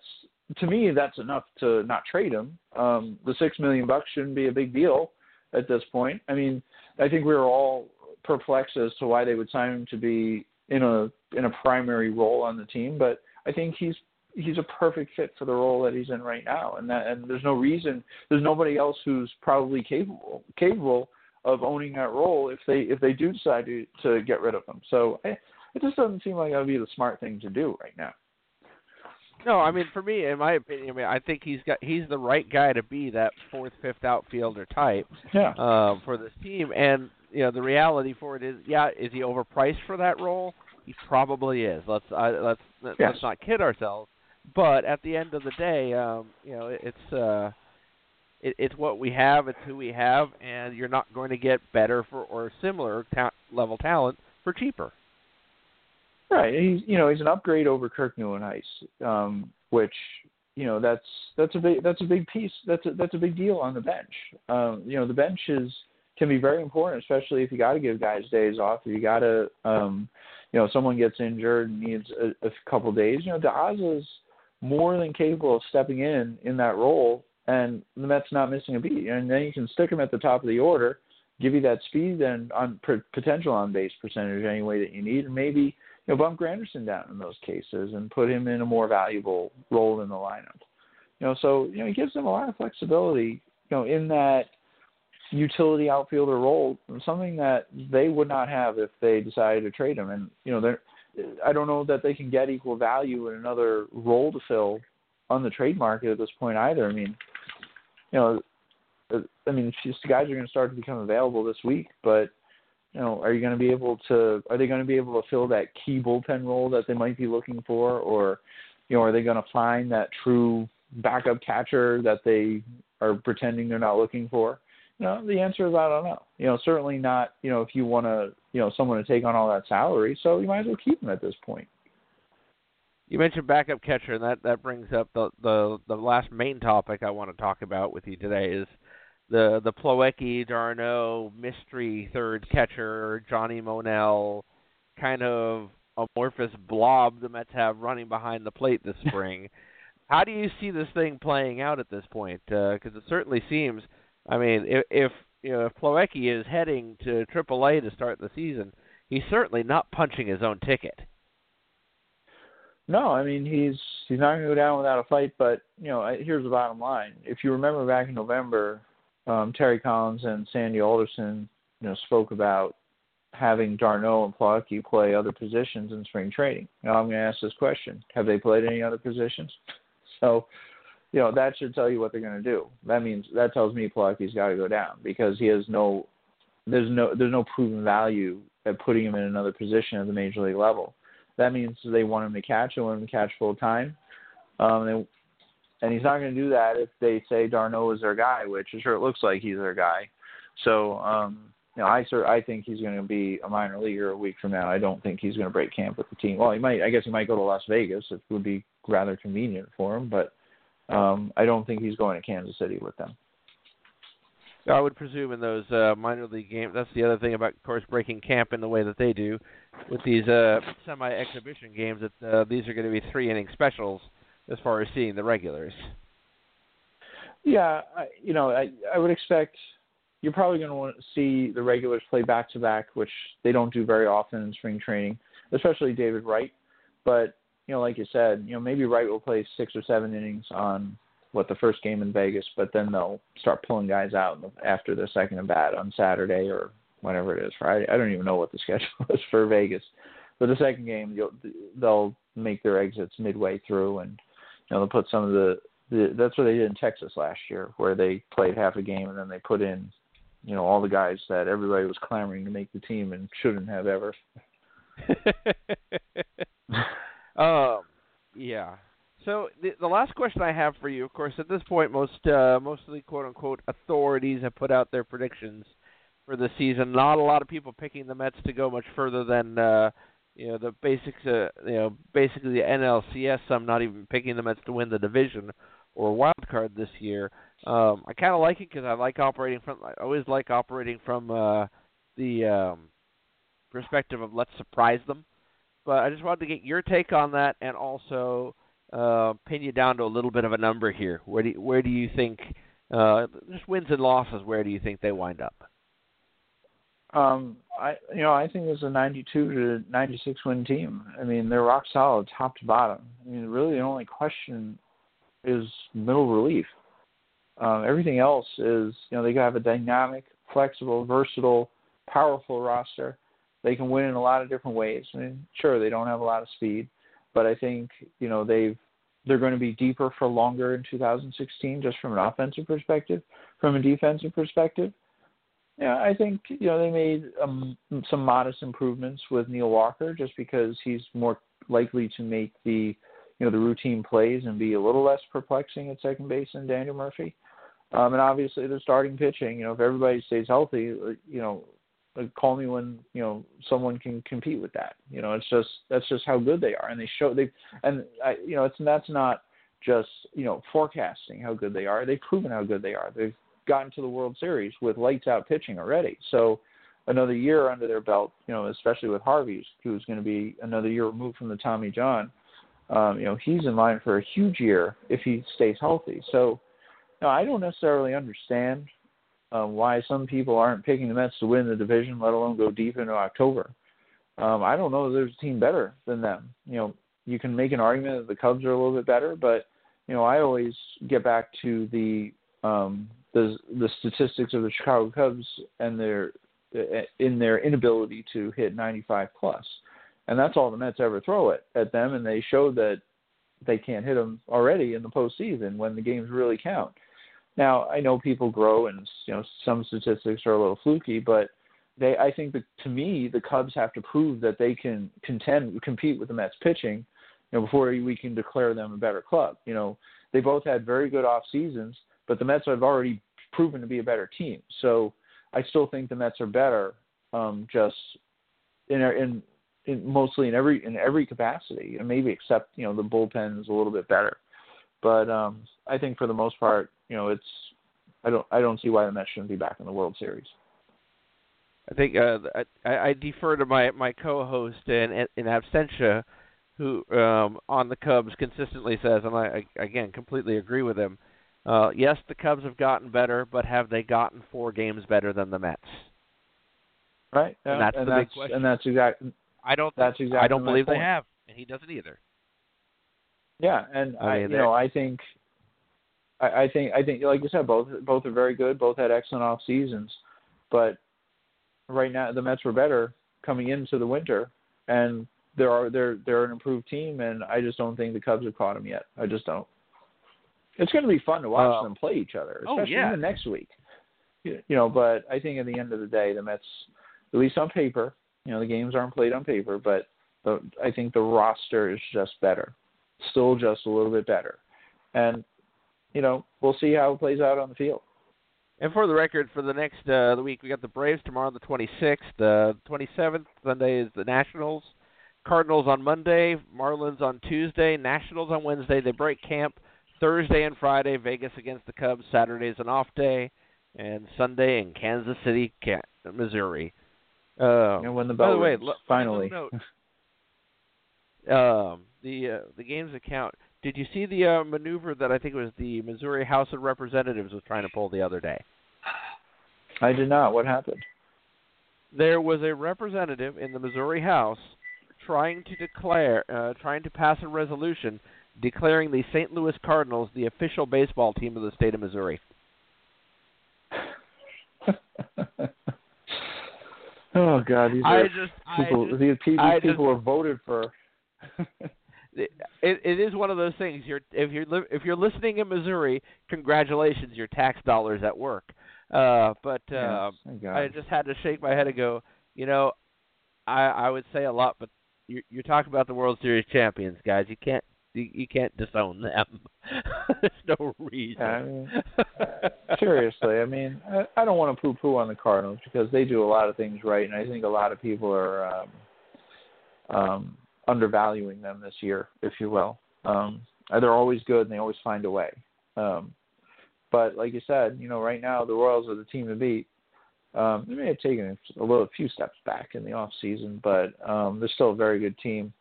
to me that's enough to not trade him. Um, the six million bucks shouldn't be a big deal at this point. I mean, I think we were all perplexed as to why they would sign him to be in a in a primary role on the team, but I think he's he's a perfect fit for the role that he's in right now, and that and there's no reason there's nobody else who's probably capable capable of owning that role if they if they do decide to to get rid of him. So eh, it just doesn't seem like that would be the smart thing to do right now. No, I mean for me, in my opinion, I mean I think he's got he's the right guy to be that fourth, fifth outfielder type Yeah. uh, for this team. And you know the reality for it is, yeah, is he overpriced for that role? He probably is. Let's uh, let's let's not kid ourselves. But at the end of the day, um, you know, it, it's uh, it, it's what we have. It's who we have, and you're not going to get better for or similar ta- level talent for cheaper. Right. He's you know he's an upgrade over Kirk Nieuwenhuis, um, which you know that's that's a big that's a big piece that's a that's a big deal on the bench. Um, you know the bench is can be very important, especially if you got to give guys days off. If you got to um, you know someone gets injured and needs a, a couple days. You know De Aza is more than capable of stepping in in that role, and the Mets not missing a beat. And then you can stick him at the top of the order, give you that speed and on potential on base percentage any way that you need, and maybe you know, bump Granderson down in those cases and put him in a more valuable role in the lineup. You know, so you know, he gives them a lot of flexibility, you know, in that utility outfielder role, something that they would not have if they decided to trade him. And you know, they're I don't know that they can get equal value in another role to fill on the trade market at this point either. I mean, you know, I mean, just guys are going to start to become available this week, but you know, are you going to be able to? Are they going to be able to fill that key bullpen role that they might be looking for, or you know, are they going to find that true backup catcher that they are pretending they're not looking for? You know, the answer is I don't know. You know, certainly not. You know, if you want to, you know, someone to take on all that salary, so you might as well keep them at this point. You mentioned backup catcher, and that that brings up the the the last main topic I want to talk about with you today is the the Plawecki d'Arnaud mystery third catcher Johnny Monell kind of amorphous blob the Mets have running behind the plate this spring. How do you see this thing playing out at this point? Uh, because it certainly seems, I mean, if, if you know if is heading to AAA to start the season, he's certainly not punching his own ticket. No, I mean he's he's not going to go down without a fight. But you know, here's the bottom line: if you remember back in November, um, Terry Collins and Sandy Alderson, you know, spoke about having d'Arnaud and Plawecki play other positions in spring training. Now I'm going to ask this question: Have they played any other positions? So, you know, that should tell you what they're going to do. That means that tells me Plawecki's got to go down because he has no, there's no there's no proven value at putting him in another position at the major league level. That means they want him to catch. They want him to catch full time. Um, and he's not going to do that if they say d'Arnaud is their guy, which sure it looks like he's their guy. So, um, you know, I sort I think he's going to be a minor leaguer a week from now. I don't think he's going to break camp with the team. Well, he might. I guess he might go to Las Vegas. It would be rather convenient for him, but um, I don't think he's going to Kansas City with them. I would presume in those uh, minor league games. That's the other thing about, of course, breaking camp in the way that they do with these uh, semi-exhibition games. That uh, these are going to be three-inning specials as far as seeing the regulars. Yeah, I, you know, I I would expect you're probably going to want to see the regulars play back to back, which they don't do very often in spring training, especially David Wright. But you know, like you said, you know, maybe Wright will play six or seven innings on what the first game in Vegas, but then they'll start pulling guys out after the second and bat on Saturday or whenever it is. Friday. I don't even know what the schedule is for Vegas. But the second game, you'll, they'll make their exits midway through, and you know they'll put some of the, the. That's what they did in Texas last year, where they played half a game and then they put in, you know, all the guys that everybody was clamoring to make the team and shouldn't have ever. um, yeah. So the, the last question I have for you, of course, at this point, most uh, most of the quote unquote authorities have put out their predictions for the season. Not a lot of people picking the Mets to go much further than uh, you know the basics. Uh, you know, basically the NLCS. Some not even picking the Mets to win the division or wild card this year. Um, I kind of like it because I like operating from. I always like operating from uh, the um, perspective of let's surprise them. But I just wanted to get your take on that, and also uh, pin you down to a little bit of a number here. Where do you, where do you think uh, just wins and losses? Where do you think they wind up? Um, I you know I think it's a 92 to 96 win team. I mean they're rock solid top to bottom. I mean really the only question is middle relief. Um, everything else is you know they have a dynamic, flexible, versatile, powerful roster. They can win in a lot of different ways. I mean sure they don't have a lot of speed, but I think you know they've they're going to be deeper for longer in 2016, just from an offensive perspective. From a defensive perspective, yeah, I think you know they made um, some modest improvements with Neil Walker, just because he's more likely to make the you know the routine plays and be a little less perplexing at second base than Daniel Murphy. Um, and obviously, the starting pitching. You know, if everybody stays healthy, you know, call me when you know someone can compete with that. You know, it's just that's just how good they are, and they show they and I, you know it's that's not just you know forecasting how good they are. They've proven how good they are. They've gotten to the World Series with lights out pitching already. So another year under their belt, you know, especially with Harvey's, who's going to be another year removed from the Tommy John. Um, you know, he's in line for a huge year if he stays healthy. So, know, I don't necessarily understand um, why some people aren't picking the Mets to win the division, let alone go deep into October. Um, I don't know if there's a team better than them. You know, you can make an argument that the Cubs are a little bit better, but you know, I always get back to the um, the the statistics of the Chicago Cubs and their in their inability to hit 95 plus, and that's all the Mets ever throw it at them, and they show that they can't hit them already in the postseason when the games really count. Now I know people grow, and you know some statistics are a little fluky, but they I think that to me the Cubs have to prove that they can contend compete with the Mets pitching, you know, before we can declare them a better club. You know, they both had very good off seasons, but the Mets have already proven to be a better team. So I still think the Mets are better, um, just in in in mostly in every in every capacity, and maybe except you know the bullpen is a little bit better. But um, I think for the most part, you know, it's I don't I don't see why the Mets shouldn't be back in the World Series. I think uh, I, I defer to my my co-host in in absentia, who um, on the Cubs consistently says, and I, I again completely agree with him. Uh, yes, the Cubs have gotten better, but have they gotten four games better than the Mets? Right, and that's and the that's, big question. And that's exactly. I don't. That's exactly. I don't believe point. they have, and he doesn't either. Yeah, and I I, mean, you know, I think, I, I think, I think, like you said, both both are very good. Both had excellent off seasons, but right now the Mets were better coming into the winter, and there are they're they're an improved team, and I just don't think the Cubs have caught them yet. I just don't. It's going to be fun to watch Uh, them play each other, oh, especially yeah. even next week. You you know, but I think at the end of the day, the Mets, at least on paper, you know, the games aren't played on paper, but the, I think the roster is just better, still just a little bit better. And you know, we'll see how it plays out on the field. And for the record, for the next uh, the week, we got the Braves tomorrow, the 26th. The 27th Sunday is the Nationals. Cardinals on Monday, Marlins on Tuesday, Nationals on Wednesday. They break camp Thursday and Friday. Vegas against the Cubs. Saturday is an off day, and Sunday in Kansas City, Missouri. Uh, and when the bell by the way, look, finally. note, um, the uh, the games account. Did you see the uh, maneuver that I think it was the Missouri House of Representatives was trying to pull the other day? I did not. What happened? There was a representative in the Missouri House trying to declare, uh, trying to pass a resolution declaring the St. Louis Cardinals the official baseball team of the state of Missouri. oh God, these I are just, people. Just, these people, I people are voted for. it, it is one of those things. You're if you're li- if you're listening in Missouri, congratulations, your tax dollars at work. Uh, but uh, yes. I just had to shake my head and go, you know, I I would say a lot, but you you're talking about the World Series champions, guys. You can't you, you can't disown them. There's no reason. I mean, seriously, I mean, I, I don't want to poo-poo on the Cardinals because they do a lot of things right, and I think a lot of people are um, um, undervaluing them this year, if you will. Um, they're always good, and they always find a way. Um, but like you said, you know, right now the Royals are the team to beat. Um, they may have taken a little, a few steps back in the off season, but um, they're still a very good team.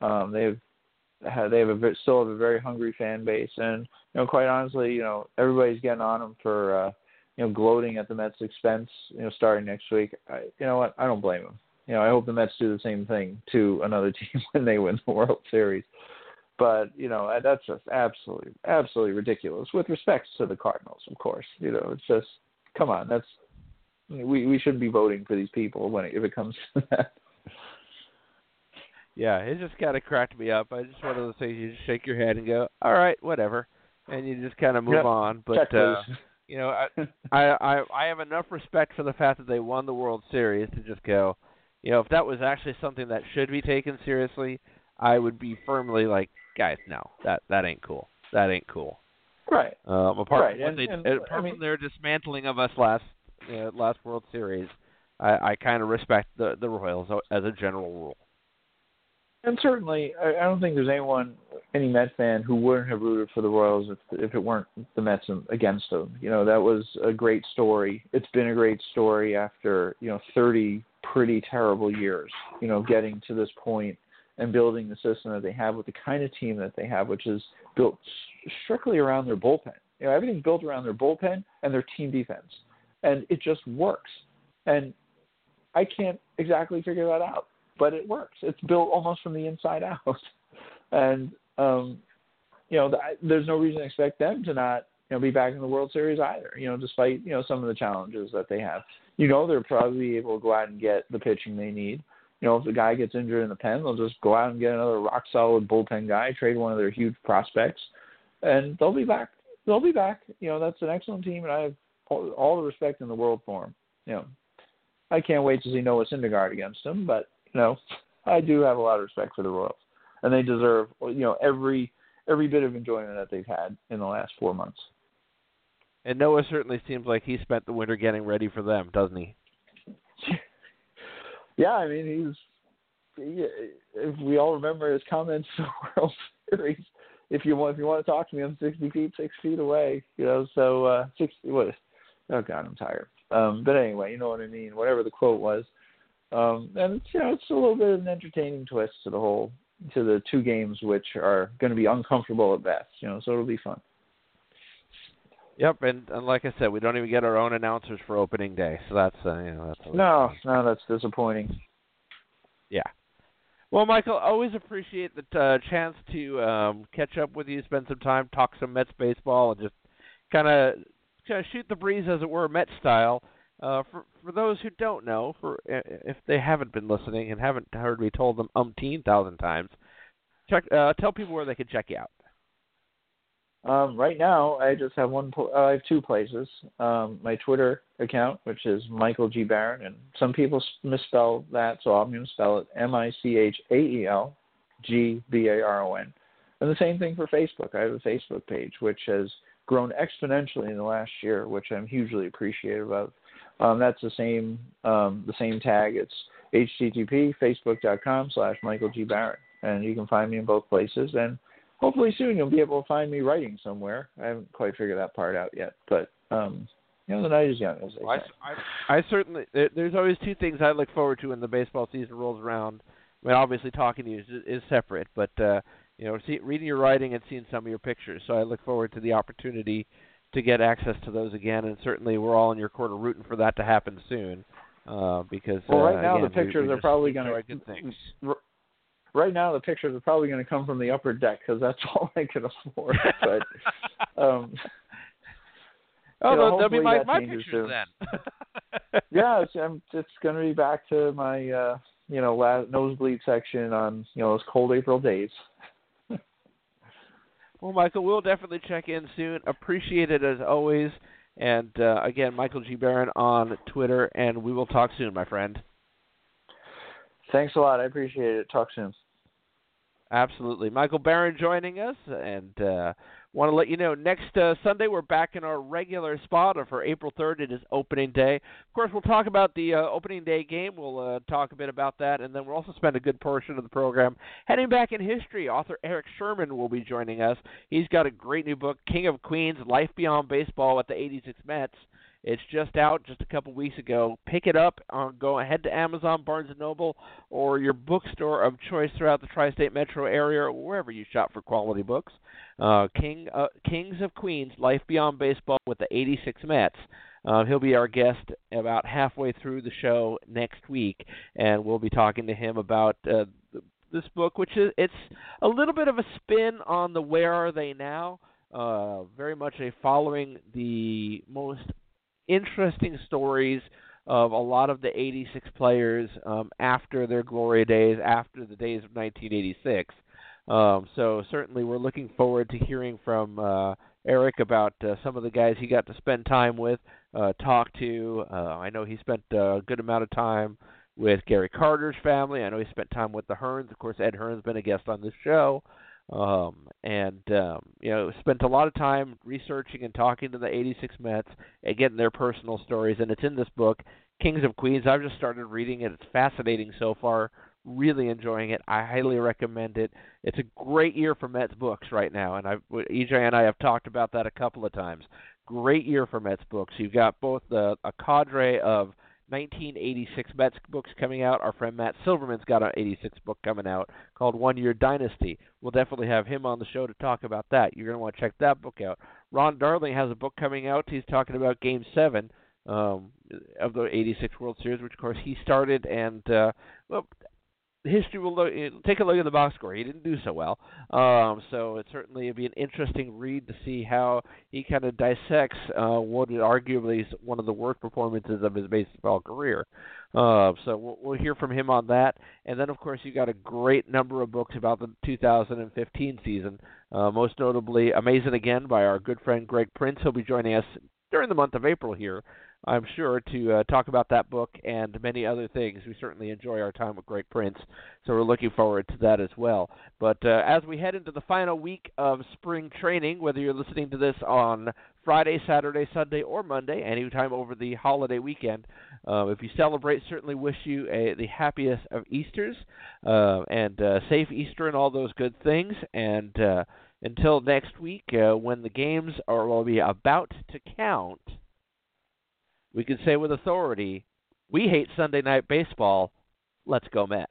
Um, they've they have a still have a very hungry fan base, and you know, quite honestly, you know, everybody's getting on them for uh, you know gloating at the Mets' expense. You know, starting next week. I, you know what? I don't blame them. You know, I hope the Mets do the same thing to another team when they win the World Series. But you know, that's just absolutely, absolutely ridiculous. With respect to the Cardinals, of course. You know, it's just come on. That's we we shouldn't be voting for these people when it, if it comes to that. Yeah, it just kind of cracked me up. I just one of those things you just shake your head and go, "All right, whatever," and you just kind of move Yep. on. But uh, you know, I, I I I have enough respect for the fact that they won the World Series to just go, you know, if that was actually something that should be taken seriously, I would be firmly like, guys, no, that that ain't cool. That ain't cool. right. Um, apart Right, from and- they, and, apart I mean- from their dismantling of us last uh, last World Series, I, I kind of respect the the Royals as a general rule. And certainly, I, I don't think there's anyone, any Met fan, who wouldn't have rooted for the Royals if if it weren't the Mets against them. You know, that was a great story. It's been a great story after you know 30 pretty terrible years. You know, getting to this point and building the system that they have with the kind of team that they have, which is built strictly around their bullpen. You know, everything's built around their bullpen and their team defense, and it just works. And I can't exactly figure that out but it works. It's built almost from the inside out, and um, you know, th- there's no reason to expect them to not you know be back in the World Series either. You know, despite you know some of the challenges that they have. You know, they're probably able to go out and get the pitching they need. You know, if the guy gets injured in the pen, they'll just go out and get another rock solid bullpen guy, trade one of their huge prospects, and they'll be back. They'll be back. You know, that's an excellent team, and I have all, all the respect in the world for them. You know, I can't wait to see Noah Syndergaard against them, but know, I do have a lot of respect for the Royals, and they deserve you know every every bit of enjoyment that they've had in the last four months. And Noah certainly seems like he spent the winter getting ready for them, doesn't he? Yeah, I mean he's he, if we all remember his comments in the World Series. If you want, if you want to talk to me, I'm 60 feet, six feet away. You know, so uh, 60. What? Oh God, I'm tired. Um, but anyway, you know what I mean. Whatever the quote was, um, and it's, you know, it's a little bit of an entertaining twist to the whole to the two games, which are going to be uncomfortable at best. You know, so it'll be fun. Yep, and, and like I said, we don't even get our own announcers for opening day, so that's uh, you know that's No, no, that's disappointing. yeah. Well, Michael, always appreciate the uh, chance to um, catch up with you, spend some time, talk some Mets baseball, and just kind of kind of shoot the breeze, as it were, Met style. Uh, for for those who don't know, for if they haven't been listening and haven't heard me told them umpteen thousand times, check uh, tell people where they can check you out. Um, right now, I just have one. Uh, I have two places. Um, my Twitter account, which is Michael G Baron, and some people misspell that, so I'm going to spell it M I C H A E L G B A R O N. And the same thing for Facebook. I have a Facebook page which has grown exponentially in the last year, which I'm hugely appreciative of. Um, that's the same um, the same tag. It's http facebook.com slash Michael G Baron, and you can find me in both places. And hopefully soon you'll be able to find me writing somewhere. I haven't quite figured that part out yet, but um, you know the night is young, as Well. I, I, I certainly there, there's always two things I look forward to when the baseball season rolls around. I mean, obviously talking to you is, is separate, but uh, you know, see, reading your writing and seeing some of your pictures. So I look forward to the opportunity to get access to those again, and certainly we're all in your corner rooting for that to happen soon. Uh, because Well, uh, right now the again, we- pictures we are probably good things. Right now, the pictures are probably going to come from the upper deck because that's all I can afford. But um, Oh, you know, they'll be my, my pictures soon. then. yeah, it's, it's going to be back to my uh, you know la- nosebleed section on you know those cold April days. Well, Michael, we'll definitely check in soon. Appreciate it as always. And uh, again, Michael G. Baron on Twitter, and we will talk soon, my friend. Thanks a lot. I appreciate it. Talk soon. Absolutely. Michael Baron joining us, and uh, want to let you know next uh, Sunday we're back in our regular spot. For April 3rd, it is opening day. Of course, we'll talk about the uh, opening day game. We'll uh, talk a bit about that, and then we'll also spend a good portion of the program heading back in history. Author Erik Sherman will be joining us. He's got a great new book, King of Queens: Life Beyond Baseball at the '86 Mets. It's just out just a couple weeks ago. Pick it up. Uh, go ahead to Amazon, Barnes Noble, or your bookstore of choice throughout the tri-state metro area, or wherever you shop for quality books. Uh, King uh, Kings of Queens: Life Beyond Baseball with the '86 Mets. Uh, he'll be our guest about halfway through the show next week, and we'll be talking to him about uh, this book, which is it's a little bit of a spin on the Where Are They Now. Uh, very much a following the most interesting stories of a lot of the 86 players um, after their glory days, after the days of 1986. Um, so certainly we're looking forward to hearing from uh, Eric about uh, some of the guys he got to spend time with, uh, talk to. Uh, I know he spent a good amount of time with Gary Carter's family. I know he spent time with the Hearns. Of course, Ed Hearn's been a guest on this show um, and um, you know spent a lot of time researching and talking to the 86 Mets and getting their personal stories. And it's in this book, Kings of Queens. I've just started reading it. It's fascinating so far. Really enjoying it. I highly recommend it. It's a great year for Mets books right now, and I've, EJ and I have talked about that a couple of times. Great year for Mets books. You've got both the, a cadre of 1986 Mets books coming out. Our friend Matt Silverman's got an 86 book coming out called One Year Dynasty. We'll definitely have him on the show to talk about that. You're going to want to check that book out. Ron Darling has a book coming out. He's talking about Game 7 um, of the 86 World Series, which, of course, he started. And, uh, well, history will look, take a look at the box score. He didn't do so well, um, so it certainly would be an interesting read to see how he kind of dissects uh, what is arguably one of the worst performances of his baseball career. Uh, so we'll, we'll hear from him on that, and then of course you got a great number of books about the 2015 season. Uh, most notably, Amazing Again by our good friend Greg Prince. He'll be joining us during the month of April here I'm sure, to uh, talk about that book and many other things. We certainly enjoy our time with Greg Prince, so we're looking forward to that as well. But uh, as we head into the final week of spring training, whether you're listening to this on Friday, Saturday, Sunday, or Monday, anytime over the holiday weekend, uh, if you celebrate, certainly wish you a, the happiest of Easters uh, and uh, safe Easter and all those good things. And uh, until next week, when the games are will be about to count we can say with authority, we hate Sunday night baseball. Let's go Mets.